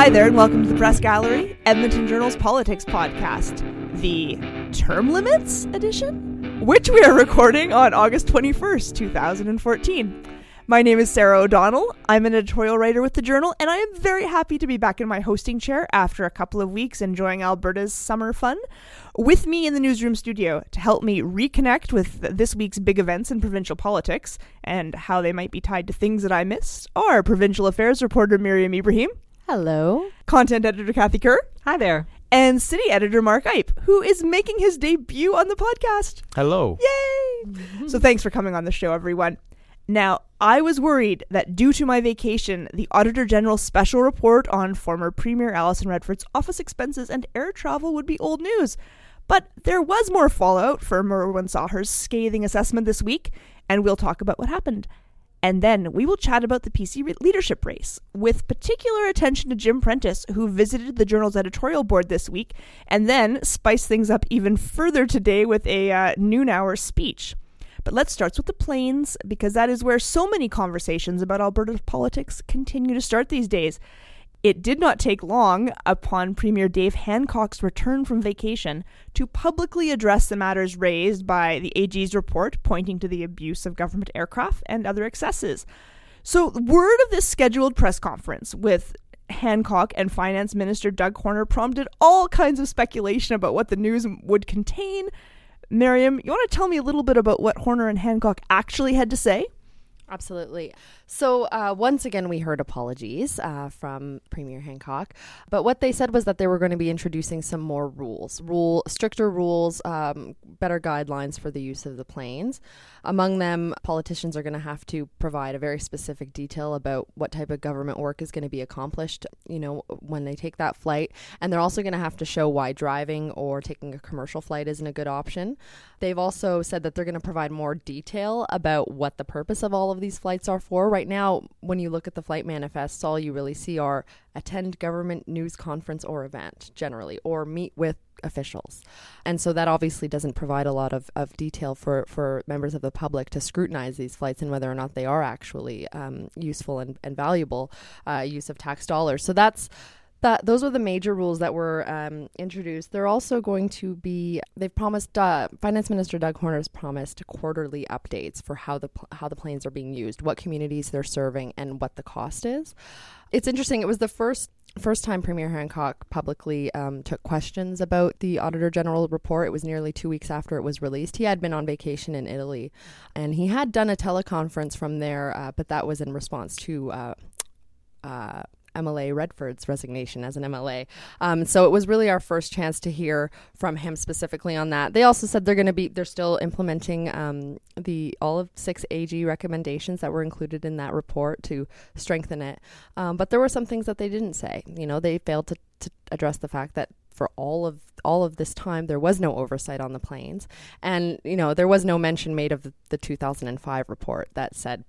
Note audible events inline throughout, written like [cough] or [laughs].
Hi there, and welcome to the Press Gallery, Edmonton Journal's Politics Podcast, the Term Limits edition, which we are recording on August 21st, 2014. My name is Sarah O'Donnell. I'm an editorial writer with the Journal, and I am very happy to be back in my hosting chair after a couple of weeks enjoying Alberta's summer fun. With me in the newsroom studio to help me reconnect with this week's big events in provincial politics and how they might be tied to things that I missed are provincial affairs reporter Mariam Ibrahim. Hello. Content editor Kathy Kerr. Hi there. And city editor Mark Iype, who is making his debut on the podcast. Hello. Yay! so thanks for coming on the show, everyone. Now, I was worried that due to my vacation, the Auditor General's special report on former Premier Alison Redford's office expenses and air travel would be old news. But there was more fallout for Merwan Saher's scathing assessment this week, and we'll talk about what happened. And then we will chat about the PC leadership race, with particular attention to Jim Prentice, who visited the Journal's editorial board this week, and then spice things up even further today with a uh, noon hour speech. But let's start with the planes, because that is where so many conversations about Alberta politics continue to start these days. It did not take long upon Premier Dave Hancock's return from vacation to publicly address the matters raised by the AG's report pointing to the abuse of government aircraft and other excesses. So, word of this scheduled press conference with Hancock and Finance Minister Doug Horner prompted all kinds of speculation about what the news would contain. Mariam, you want to tell me a little bit about what Horner and Hancock actually had to say? Absolutely. So, uh, once again, we heard apologies uh, from Premier Hancock. But what they said was that they were going to be introducing some more rules, rule stricter rules, um, better guidelines for the use of the planes. Among them, politicians are going to have to provide a very specific detail about what type of government work is going to be accomplished, you know, when they take that flight. And they're also going to have to show why driving or taking a commercial flight isn't a good option. They've also said that they're going to provide more detail about what the purpose of all of these flights are for. Right now, when you look at the flight manifests, all you really see are attend government news conference or event generally, or meet with officials. And so that obviously doesn't provide a lot of, of detail for, for members of the public to scrutinize these flights and whether or not they are actually um, useful and, and valuable uh, use of tax dollars. So that's that those were the major rules that were um, introduced. They're also going to be. They've promised. Uh, Finance Minister Doug Horner's promised quarterly updates for how the how the planes are being used, what communities they're serving, and what the cost is. It's interesting. It was the first first time Premier Hancock publicly um, took questions about the Auditor General report. It was nearly two weeks after it was released. He had been on vacation in Italy, and he had done a teleconference from there, uh, but that was in response to. Uh, uh MLA Redford's resignation as an MLA. Um, so it was really our first chance to hear from him specifically on that. They also said they're going to be they're still implementing um, the all of six AG recommendations that were included in that report to strengthen it. Um, but there were some things that they didn't say. You know, they failed to, to address the fact that for all of all of this time there was no oversight on the planes and you know there was no mention made of the, the 2005 report that said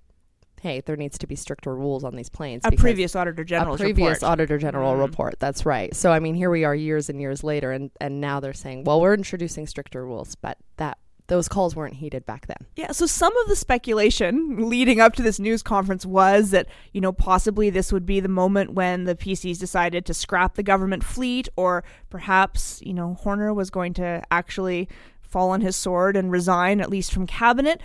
hey, there needs to be stricter rules on these planes. A previous Auditor General. Report. A previous report. Auditor General mm report. That's right. So I mean, here we are years and years later, and and now they're saying, well, we're introducing stricter rules, but that those calls weren't heeded back then. Yeah, so some of the speculation leading up to this news conference was that, you know, possibly this would be the moment when the PCs decided to scrap the government fleet, or perhaps, you know, Horner was going to actually fall on his sword and resign, at least from cabinet.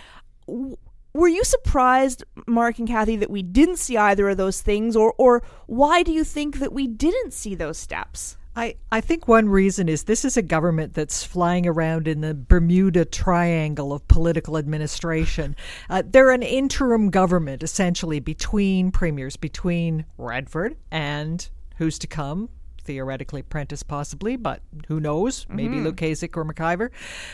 Were you surprised, Mark and Kathy, that we didn't see either of those things, or or why do you think that we didn't see those steps? I, I think one reason is this is a government that's flying around in the Bermuda Triangle of political administration. [laughs] Uh, they're an interim government, essentially, between premiers, between Redford and who's to come, theoretically Prentice possibly, but who knows? Maybe mm-hmm. Lukaszuk or McIver.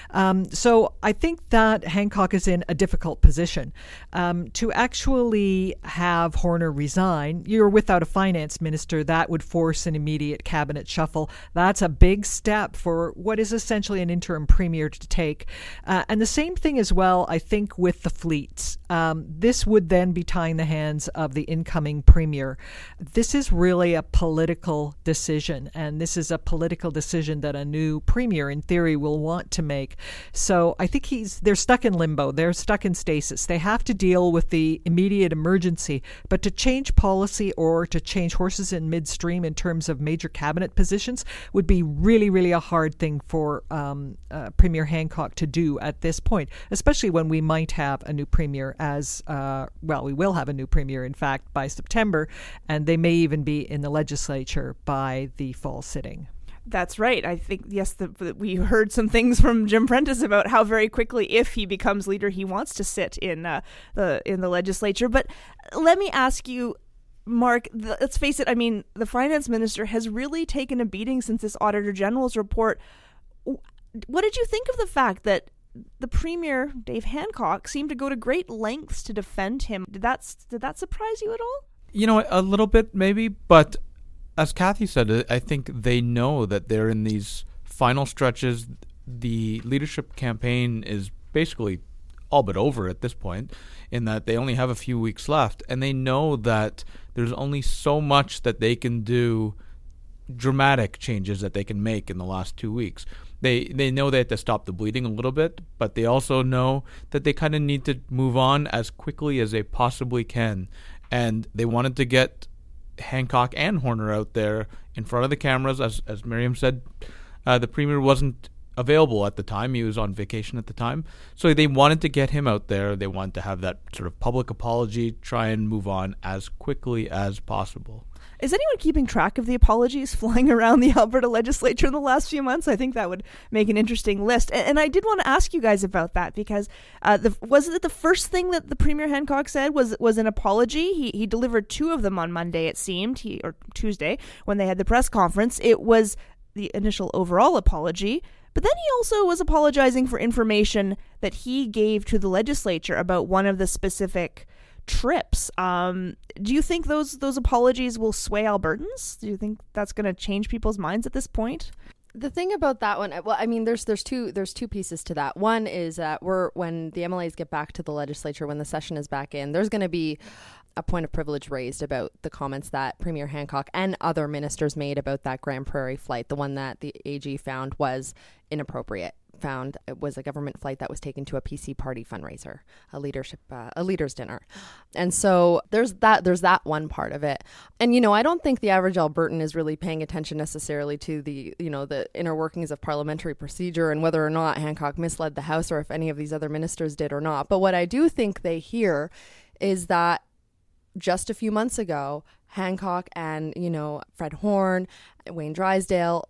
Um, so I think that Hancock is in a difficult position. Um, to actually have Horner resign, you're without a finance minister. That would force an immediate cabinet shuffle. That's a big step for what is essentially an interim premier to take. Uh, and the same thing as well, I think, with the fleets. Um, this would then be tying the hands of the incoming premier. This is really a political decision decision, and this is a political decision that a new premier, in theory, will want to make. So I think he's they're stuck in limbo. They're stuck in stasis. They have to deal with the immediate emergency, but to change policy or to change horses in midstream in terms of major cabinet positions would be really, really a hard thing for um, uh, Premier Hancock to do at this point, especially when we might have a new premier as uh, well. We will have a new premier, in fact, by September, and they may even be in the legislature by the fall sitting. That's right. I think yes, the, the, we heard some things from Jim Prentice about how very quickly, if he becomes leader, he wants to sit in uh, the in the legislature. But let me ask you, Mark. The, let's face it. I mean, the finance minister has really taken a beating since this Auditor General's report. What did you think of the fact that the premier Dave Hancock seemed to go to great lengths to defend him? Did that did that surprise you at all? You know, a little bit maybe, but as Kathy said, I think they know that they're in these final stretches. The leadership campaign is basically all but over at this point, in that they only have a few weeks left, and they know that there's only so much that they can do, dramatic changes that they can make in the last two weeks. They they know they have to stop the bleeding a little bit, but they also know that they kind of need to move on as quickly as they possibly can, and they wanted to get Hancock and Horner out there in front of the cameras. As as Mariam said, uh, the premier wasn't available at the time. He was on vacation at the time, so they wanted to get him out there. They wanted to have that sort of public apology, try and move on as quickly as possible. Is anyone keeping track of the apologies [laughs] flying around the Alberta legislature in the last few months? I think that would make an interesting list. And, and I did want to ask you guys about that because uh, the, was it the first thing that the Premier Hancock said was was an apology? He he delivered two of them on Monday. It seemed he or Tuesday when they had the press conference. It was the initial overall apology. But then he also was apologizing for information that he gave to the legislature about one of the specific trips. Um, do you think those those apologies will sway Albertans? Do you think that's going to change people's minds at this point? The thing about that one, well, I mean, there's there's two there's two pieces to that. One is that we're when the MLAs get back to the legislature when the session is back in, there's going to be a point of privilege raised about the comments that Premier Hancock and other ministers made about that Grande Prairie flight, the one that the AG found was inappropriate found it was a government flight that was taken to a PC party fundraiser, a leadership, uh, a leaders dinner, and so there's that. There's that one part of it, and you know, I don't think the average Albertan is really paying attention necessarily to the you know the inner workings of parliamentary procedure and whether or not Hancock misled the House or if any of these other ministers did or not. But what I do think they hear is that just a few months ago, Hancock and you know Fred Horne, Wayne Drysdale,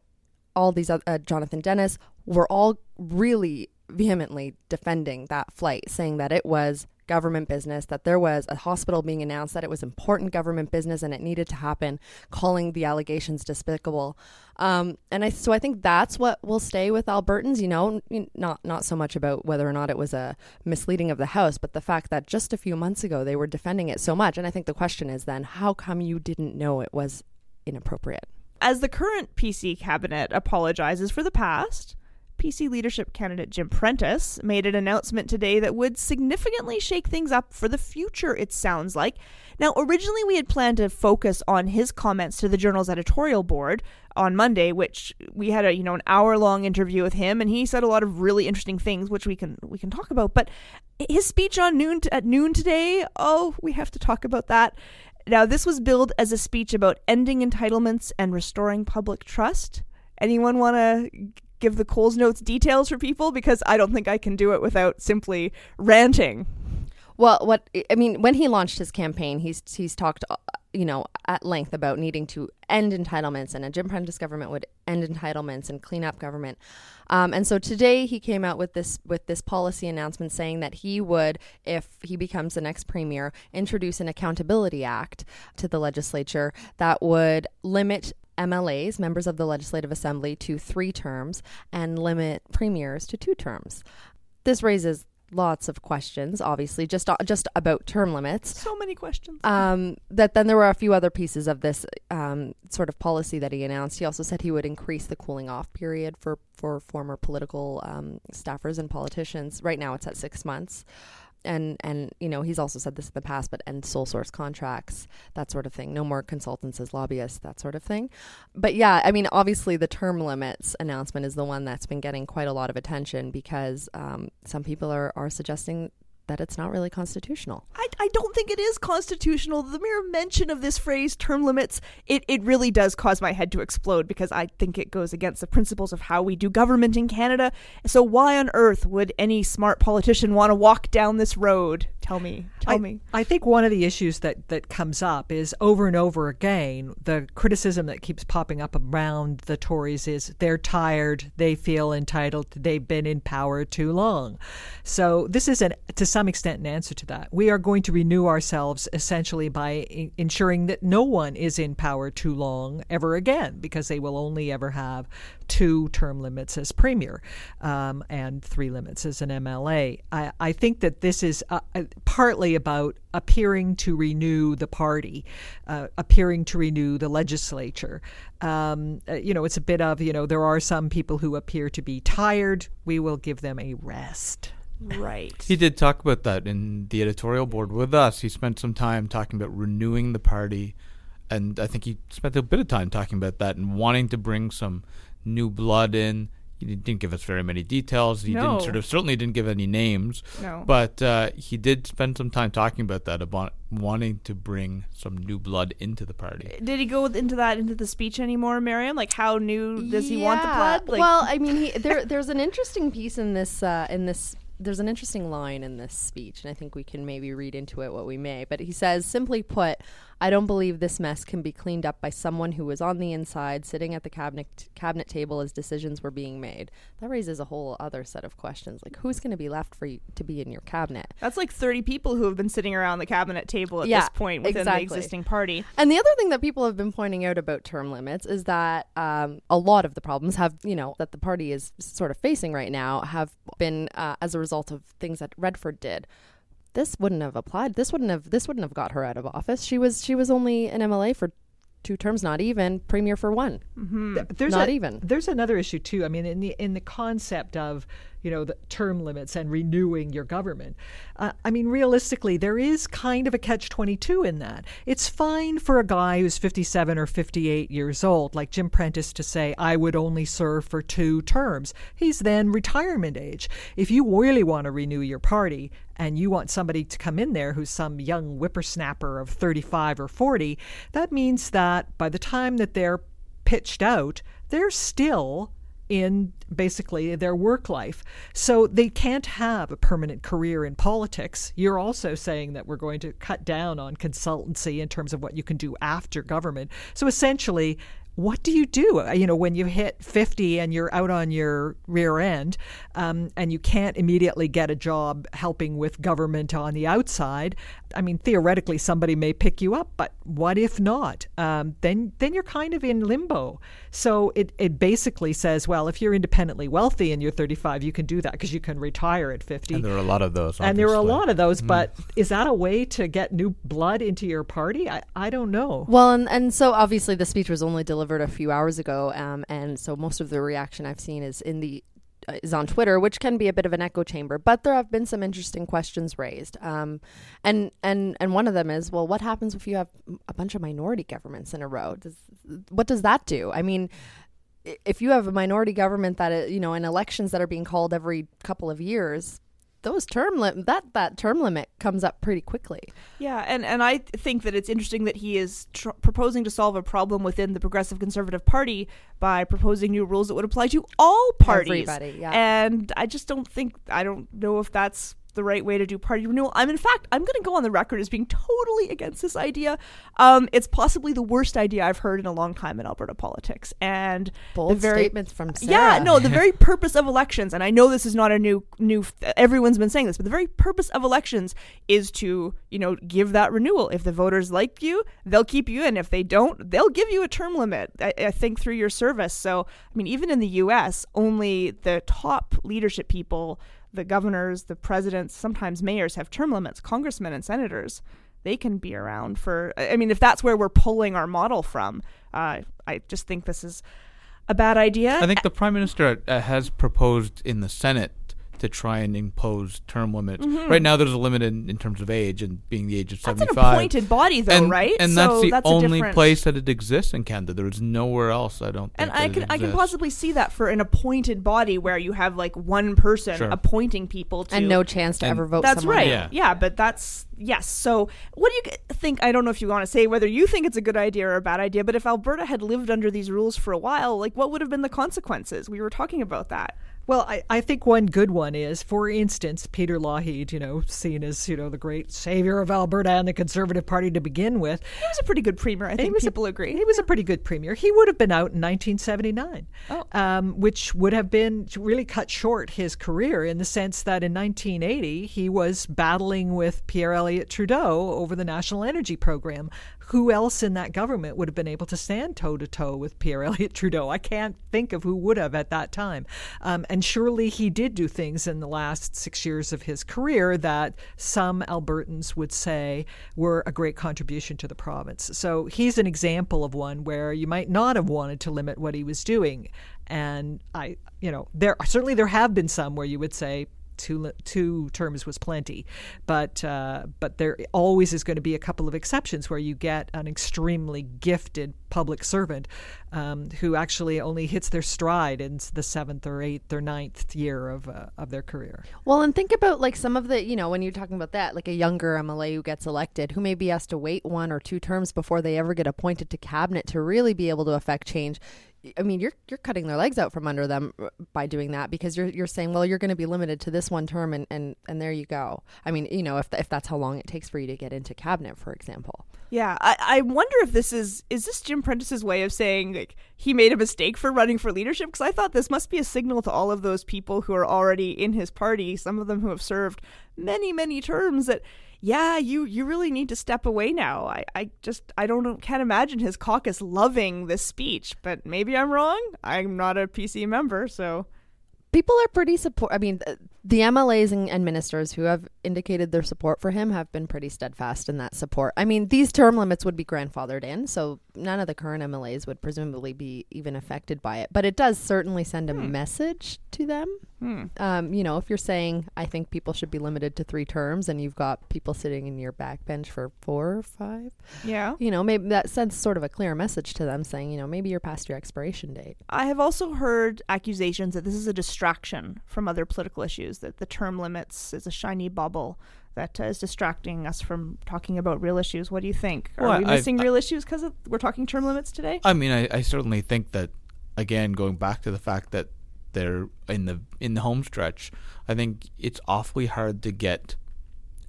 all these uh, Jonathan Denis were all really vehemently defending that flight, saying that it was government business, that there was a hospital being announced, that it was important government business and it needed to happen, calling the allegations despicable. Um, and I, so I think that's what will stay with Albertans, you know, not, not so much about whether or not it was a misleading of the House, but the fact that just a few months ago they were defending it so much. And I think the question is then, how come you didn't know it was inappropriate? As the current PC cabinet apologizes for the past, PC leadership candidate Jim Prentice made an announcement today that would significantly shake things up for the future, it sounds like. Now, originally we had planned to focus on his comments to the journal's editorial board on Monday, which we had a, you know, an hour-long interview with him and he said a lot of really interesting things which we can we can talk about, but his speech on noon at noon today, oh, we have to talk about that. Now, this was billed as a speech about ending entitlements and restoring public trust. Anyone want to give the Coles Notes details for people because I don't think I can do it without simply ranting. Well, what I mean, when he launched his campaign, he's he's talked, uh, you know, at length about needing to end entitlements, and a Jim Prentice government would end entitlements and clean up government. Um, and so today he came out with this with this policy announcement saying that he would, if he becomes the next premier, introduce an accountability act to the legislature that would limit MLAs, members of the Legislative Assembly, to three terms and limit premiers to two terms. This raises lots of questions, obviously, just uh, just about term limits. So many questions. Um, that then there were a few other pieces of this um, sort of policy that he announced. He also said he would increase the cooling off period for for former political um, staffers and politicians. Right now, it's at six months. And and you know he's also said this in the past, but end sole source contracts, that sort of thing. No more consultants as lobbyists, that sort of thing. But yeah, I mean, obviously the term limits announcement is the one that's been getting quite a lot of attention because um, some people are are suggesting that it's not really constitutional. I, I don't think it is constitutional. The mere mention of this phrase, term limits, it, it really does cause my head to explode because I think it goes against the principles of how we do government in Canada. So, why on earth would any smart politician want to walk down this road? Tell me. Tell I, me. I think one of the issues that, that comes up is over and over again, the criticism that keeps popping up around the Tories is they're tired, they feel entitled, they've been in power too long. So, this is an, to some extent an answer to that. We are going to renew ourselves essentially by I- ensuring that no one is in power too long ever again, because they will only ever have two term limits as premier um, and three limits as an MLA. I, I think that this is uh, uh, partly about appearing to renew the party, uh, appearing to renew the legislature. Um, uh, you know, it's a bit of, you know, there are some people who appear to be tired. We will give them a rest. Right. He did talk about that in the editorial board with us. He spent some time talking about renewing the party, and I think he spent a bit of time talking about that and wanting to bring some new blood in. He didn't give us very many details. He No. didn't sort of certainly didn't give any names, No. but uh, he did spend some time talking about that about wanting to bring some new blood into the party. Did he go into that into the speech anymore, Mariam? Like, how new does he want the blood? Like, well, I mean, he, there there's an interesting piece in this uh, in this. There's an interesting line in this speech, and I think we can maybe read into it what we may. But he says, simply put, I don't believe this mess can be cleaned up by someone who was on the inside, sitting at the cabinet cabinet table as decisions were being made. That raises a whole other set of questions, like who's going to be left for you to be in your cabinet? that's like 30 people who have been sitting around the cabinet table at Yeah, this point within exactly. the existing party. And the other thing that people have been pointing out about term limits is that um, a lot of the problems have, you know, that the party is sort of facing right now have been uh, as a result of things that Redford did. This wouldn't have applied. This wouldn't have. This wouldn't have got her out of office. She was. She was only an MLA for two terms, not even premier for one. Mm-hmm. Th- There's Not a- even. There's another issue too. I mean, in the in the concept of you know the term limits and renewing your government. Uh, I mean, realistically, there is kind of a catch twenty two in that. It's fine for a guy who's fifty seven or fifty eight years old, like Jim Prentice, to say, "I would only serve for two terms." He's then retirement age. If you really want to renew your party and you want somebody to come in there who's some young whippersnapper of 35 or 40, that means that by the time that they're pitched out, they're still in basically their work life. So they can't have a permanent career in politics. You're also saying that we're going to cut down on consultancy in terms of what you can do after government. So essentially, what do you do? Uh, You know, when you hit 50 and you're out on your rear end um, and you can't immediately get a job helping with government on the outside, I mean, theoretically, somebody may pick you up, but what if not? Um, then, then you're kind of in limbo. So it, it basically says, well, if you're independently wealthy and you're 35, you can do that because you can retire at 50. And there are a lot of those. And there are a lot of those, but is that a way to get new blood into your party? I, I don't know. Well, and, and so obviously the speech was only delivered a few hours ago, um, and so most of the reaction I've seen is in the uh, is on Twitter, which can be a bit of an echo chamber. But there have been some interesting questions raised, um, and and and one of them is, well, what happens if you have a bunch of minority governments in a row? Does, what does that do? I mean. If you have a minority government that uh, you know in elections that are being called every couple of years, those term lim- that that term limit comes up pretty quickly. Yeah, and, and I think that it's interesting that he is tr- proposing to solve a problem within the Progressive Conservative Party by proposing new rules that would apply to all parties. Everybody, yeah. And I just don't think, I don't know if that's the right way to do party renewal. I'm, in fact, I'm going to go on the record as being totally against this idea. Um, it's possibly the worst idea I've heard in a long time in Alberta politics. And Bold very, statements from [laughs] Sarah. yeah, no, the very purpose of elections, and I know this is not a new new. Everyone's been saying this, but the very purpose of elections is to you know give that renewal. If the voters like you, they'll keep you in. If they don't, they'll give you a term limit. I, I think through your service. So I mean, even in the U.S., only the top leadership people, the governors, the presidents, sometimes mayors, have term limits. Congressmen and senators they can be around for i mean if that's where we're pulling our model from uh, i just think this is a bad idea I think the prime minister uh, has proposed in the Senate to try and impose term limits. Right now, there's a limit in, in terms of age and being the age of Mm-hmm. That's an 75. appointed body, though, and, right? And So that's the that's only different- place that it exists in Canada. There is nowhere else. I don't. And think I can it I can possibly see that for an appointed body where you have like one person Sure. appointing people to and no chance to ever vote That's someone right. Yeah. Yeah. but that's yes. So, what do you think? I don't know if you want to say whether you think it's a good idea or a bad idea, but if Alberta had lived under these rules for a while, like what would have been the consequences? We were talking about that. Well, I, I think one good one is, for instance, Peter Lougheed, you know, seen as, you know, the great savior of Alberta and the Conservative Party to begin with. He was a pretty good premier. I think was a- people agree. He was a pretty good premier. He would have been out in 1979, Oh. um, which would have been really cut short his career in the sense that in 1980 he was battling with Pierre Elliott Trudeau over the National Energy Program. Who else in that government would have been able to stand toe to toe with Pierre [laughs] Elliott Trudeau? I can't think of who would have at that time. Um, and surely he did do things in the last six years of his career that some Albertans would say were a great contribution to the province. So he's an example of one where you might not have wanted to limit what he was doing. And I, you know, there certainly there have been some where you would say two two terms was plenty, but uh, but there always is going to be a couple of exceptions where you get an extremely gifted public servant um, who actually only hits their stride in the seventh or eighth or ninth year of uh, of their career. Well, and think about like some of the, you know, when you're talking about that, like a younger MLA who gets elected, who maybe has to wait one or two terms before they ever get appointed to cabinet to really be able to affect change. I mean, you're you're cutting their legs out from under them uh, by doing that because you're you're saying, well, you're going to be limited to this one term, and and and there you go. I mean, you know, if if that's how long it takes for you to get into cabinet, for example. Yeah, I, I wonder if this is is this Jim Prentice's way of saying like he made a mistake for running for leadership because I thought this must be a signal to all of those people who are already in his party, some of them who have served many many terms that yeah, you you really need to step away now. I, I just I don't can't imagine his caucus loving this speech, but maybe I'm wrong. I'm not a PC member, so People are pretty support. I mean, the MLAs and, and ministers who have indicated their support for him have been pretty steadfast in that support. I mean, these term limits would be grandfathered in, so none of the current MLAs would presumably be even affected by it. But it does certainly send a message to them. hmm. Um, you know, if you're saying I think people should be limited to three terms, and you've got people sitting in your backbench for four or five, yeah. you know, maybe that sends sort of a clear message to them, saying, you know, maybe you're past your expiration date. I have also heard accusations that this is a distraction from other political issues, that the term limits is a shiny bubble that uh, is distracting us from talking about real issues. What do you think? Are Well, we missing I- real issues because we're talking term limits today? I mean, I, I certainly think that again, going back to the fact that they're in the in the home stretch, I think it's awfully hard to get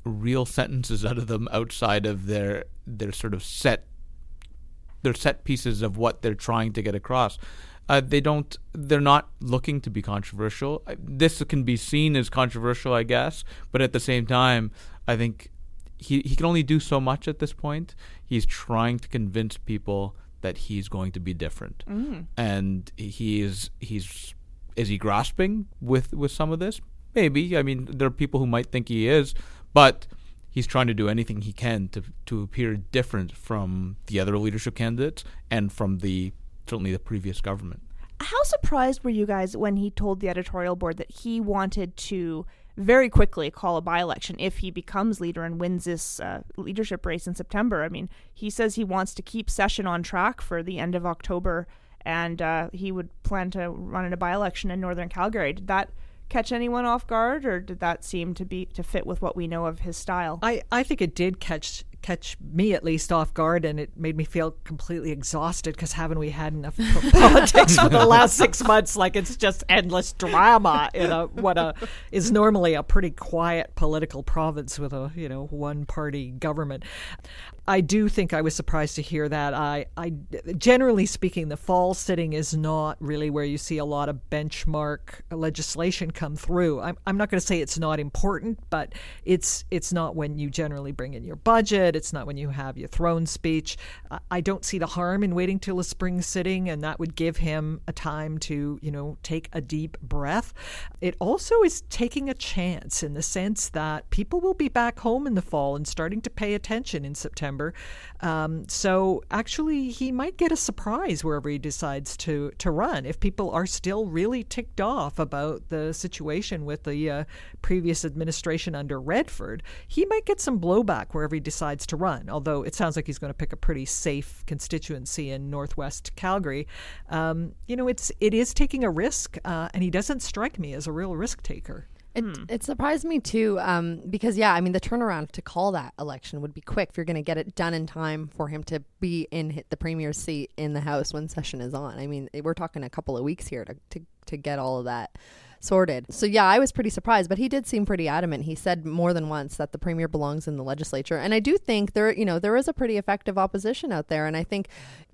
real sentences out of them outside of their their sort of set their set pieces of what they're trying to get across. Uh, they don't. They're not looking to be controversial. Uh, This can be seen as controversial, I guess, but at the same time, I think he he can only do so much at this point. He's trying to convince people that he's going to be different, and he is he's is he grasping with with some of this? Maybe. I mean, there are people who might think he is, but he's trying to do anything he can to to appear different from the other leadership candidates and from the certainly the previous government. How surprised were you guys when he told the editorial board that he wanted to very quickly call a by election if he becomes leader and wins this uh, leadership race in September? I mean, he says he wants to keep session on track for the end of October and uh, he would plan to run in a by election in Northern Calgary. Did that catch anyone off guard or did that seem to be to fit with what we know of his style? I, I think it did catch catch me at least off guard and it made me feel completely exhausted because haven't we had enough [laughs] politics for the last six months like it's just endless drama in a what a is normally a pretty quiet political province with a you know one party government I do think I was surprised to hear that. I, I, generally speaking, the fall sitting is not really where you see a lot of benchmark legislation come through. I'm, I'm not going to say it's not important, but it's it's not when you generally bring in your budget it. It's not when you have your throne speech. I don't see the harm in waiting till a spring sitting, and that would give him a time to, you know, take a deep breath. It also is taking a chance in the sense that people will be back home in the fall and starting to pay attention in September. Um, so actually, he might get a surprise wherever he decides to to run if people are still really ticked off about the situation with the uh, previous administration under Redford. He might get some blowback wherever he decides to run. Although it sounds like he's going to pick a pretty safe constituency in Northwest Calgary. Um, you know, it's it is taking a risk, uh, and he doesn't strike me as a real risk taker. It, hmm. it surprised me too, um, because yeah, I mean the turnaround to call that election would be quick if you're going to get it done in time for him to be in the premier's seat in the House when session is on. I mean, we're talking a couple of weeks here to to, to get all of that sorted. So yeah, I was pretty surprised, but he did seem pretty adamant. He said more than once that the premier belongs in the legislature, and I do think there, you know, there is a pretty effective opposition out there, and I think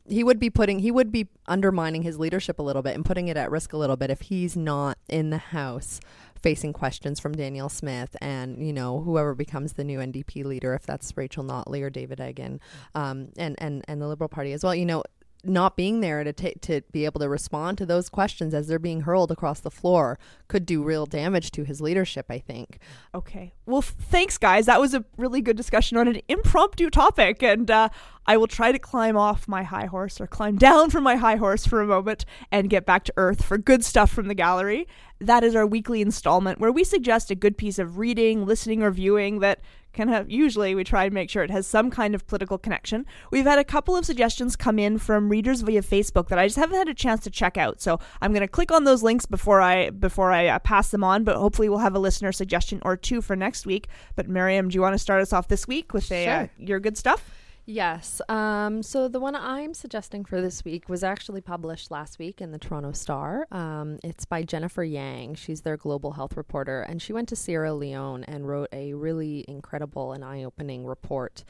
he would be putting he would be undermining his leadership a little bit and putting it at risk a little bit if he's not in the house facing questions from Danielle Smith and you know whoever becomes the new NDP leader, if that's Rachel Notley or David Eggen, um, and and and the Liberal Party as well. You know, not being there to to be able to respond to those questions as they're being hurled across the floor could do real damage to his leadership. I think. Okay. Well, thanks, guys. That was a really good discussion on an impromptu topic, and uh, I will try to climb off my high horse or climb down from my high horse for a moment and get back to earth for good stuff from the gallery. That is our weekly installment where we suggest a good piece of reading, listening, or viewing that can have usually we try and make sure it has some kind of political connection. We've had a couple of suggestions come in from readers via Facebook that I just haven't had a chance to check out. So I'm going to click on those links before I before I uh, pass them on. But hopefully we'll have a listener suggestion or two for next week. But Mariam, do you want to start us off this week with a uh, sure. uh, your good stuff? Yes. Um, so the one I'm suggesting for this week was actually published last week in the Toronto Star. Um, it's by Jennifer Yang. She's their global health reporter, and she went to Sierra Leone and wrote a really incredible and eye opening report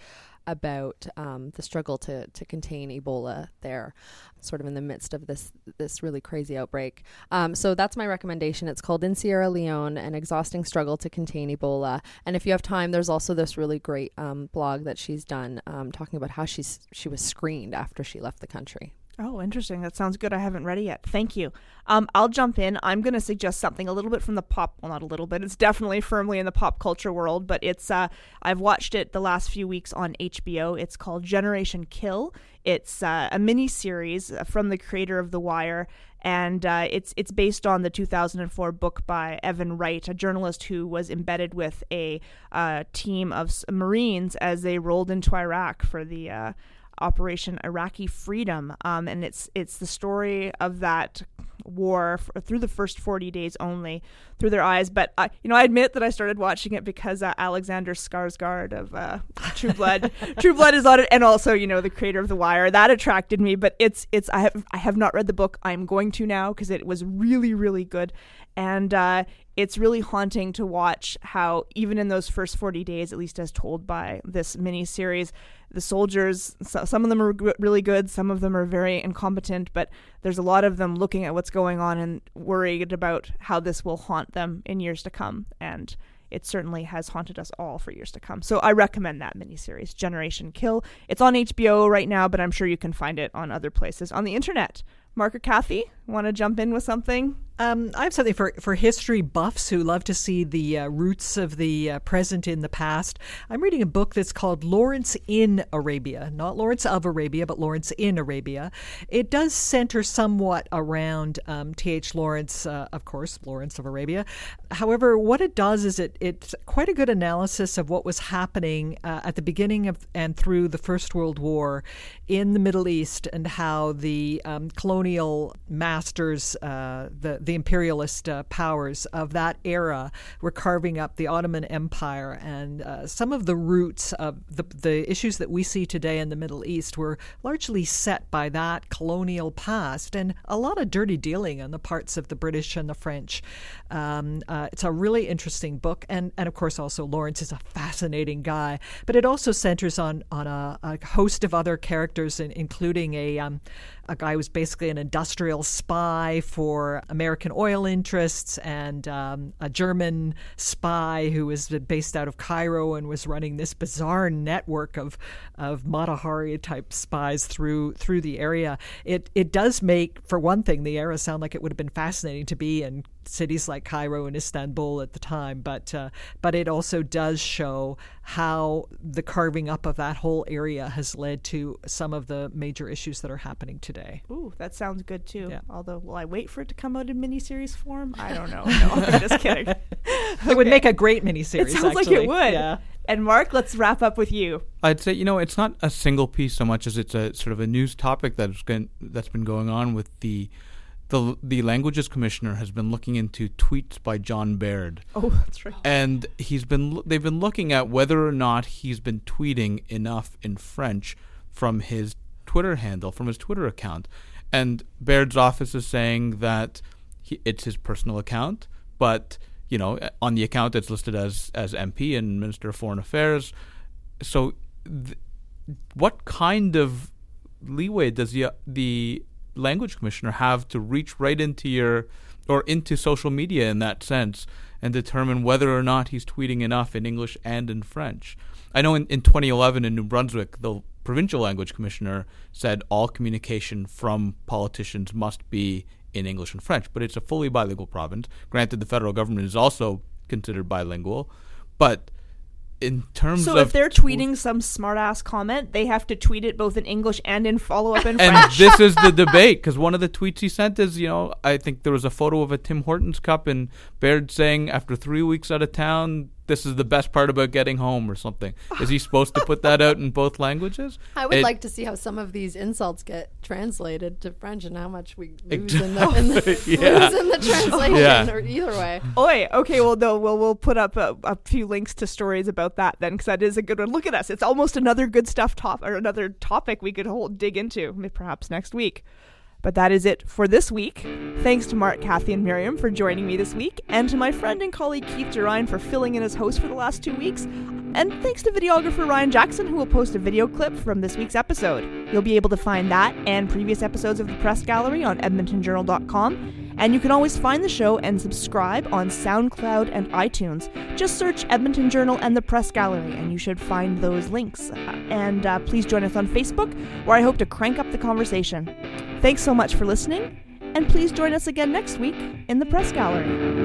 about um, the struggle to, to contain Ebola there, sort of in the midst of this this really crazy outbreak. Um, so that's my recommendation. It's called In Sierra Leone: An Exhausting Struggle to Contain Ebola. And if you have time, there's also this really great um, blog that she's done um, talking about how she's she was screened after she left the country. Oh, interesting. That sounds good. I haven't read it yet. Thank you. Um, I'll jump in. I'm going to suggest something a little bit from the pop. Well, not a little bit. It's definitely firmly in the pop culture world, but it's. Uh, I've watched it the last few weeks on HBO. It's called Generation Kill. It's uh, a mini series from the creator of The Wire, and uh, it's it's based on the 2004 book by Evan Wright, a journalist who was embedded with a uh, team of Marines as they rolled into Iraq for the uh, Operation Iraqi Freedom, um, and it's it's the story of that war f- through the first 40 days only through their eyes. But I, you know, I admit that I started watching it because uh, Alexander Skarsgård of uh, True Blood, [laughs] True Blood is on it, and also you know the creator of The Wire that attracted me. But it's it's I have I have not read the book. I'm going to now because it was really really good, and uh, it's really haunting to watch how even in those first 40 days, at least as told by this mini series the soldiers so, some of them are really good some of them are very incompetent but there's a lot of them looking at what's going on and worried about how this will haunt them in years to come and it certainly has haunted us all for years to come. So I recommend that miniseries, Generation Kill. It's on HBO right now, but I'm sure you can find it on other places on the internet. Mark or Kathy, want to jump in with something? Um, I have something for, for history buffs who love to see the uh, roots of the uh, present in the past. I'm reading a book that's called Lawrence in Arabia, not Lawrence of Arabia, but Lawrence in Arabia. It does center somewhat around um, T.H. Lawrence, uh, of course, Lawrence of Arabia. However, what it does is it, it's quite a good analysis of what was happening uh, at the beginning of and through the First World War in the Middle East and how the um, colonial masters, uh, the, the the imperialist uh, powers of that era were carving up the Ottoman Empire, and uh, some of the roots of the, the issues that we see today in the Middle East were largely set by that colonial past, and a lot of dirty dealing on the parts of the British and the French. Um, uh, it's a really interesting book, and, and of course, also Lawrence is a fascinating guy, but it also centers on, on a, a host of other characters, including a, um, a guy who was basically an industrial spy for American. American oil interests and um, a German spy who was based out of Cairo and was running this bizarre network of of Mata Hari type spies through through the area. It it does make, for one thing, the era sound like it would have been fascinating to be in cities like Cairo and Istanbul at the time, but uh, but it also does show how the carving up of that whole area has led to some of the major issues that are happening today. Ooh, that sounds good too. Yeah. Although, will I wait for it to come out in miniseries form? I don't know. [laughs] No, I'm just kidding. [laughs] It would make a great miniseries. It sounds like it would. Yeah. And Mark, let's wrap up with you. I'd say you know it's not a single piece so much as it's a sort of a news topic that's been that's been going on with the the the languages commissioner has been looking into tweets by John Baird, Oh, that's right. and he's been they've been looking at whether or not he's been tweeting enough in French from his Twitter handle from his Twitter account, and Baird's office is saying that he, it's his personal account, but you know on the account it's listed as as MP and Minister of Foreign Affairs, so. Th- what kind of leeway does the the language commissioner have to reach right into your or into social media in that sense and determine whether or not he's tweeting enough in English and in French? I know in, in 2011 in New Brunswick, the provincial language commissioner said all communication from politicians must be in English and French, but it's a fully bilingual province. Granted, the federal government is also considered bilingual, but in terms of. So of if they're tw- tweeting some smartass comment, they have to tweet it both in English and in follow up in [laughs] and French. this is the [laughs] debate because one of the tweets he sent is, you know, I think there was a photo of a Tim Hortons cup and Baird saying after three weeks out of town, this is the best part about getting home or something. Is he supposed to put that out in both languages? [laughs] I would It- like to see how some of these insults get translated to French and how much we lose Exactly. in the, in the, Yeah. [laughs] lose in the translation Yeah. or either way. Oi, okay, well, no, we'll we'll put up a, a few links to stories about that then, because that is a good one. Look at us; it's almost another good stuff top or another topic we could hold dig into, perhaps next week. But that is it for this week. Thanks to Mark, Kathy, and Mariam for joining me this week, and to my friend and colleague Keith Gerein for filling in as host for the last two weeks. And thanks to videographer Ryan Jackson, who will post a video clip from this week's episode. You'll be able to find that and previous episodes of the Press Gallery on EdmontonJournal.com. And you can always find the show and subscribe on SoundCloud and iTunes. Just search Edmonton Journal and the Press Gallery, and you should find those links. And uh, please join us on Facebook, where I hope to crank up the conversation. Thanks so much for listening, and please join us again next week in the Press Gallery.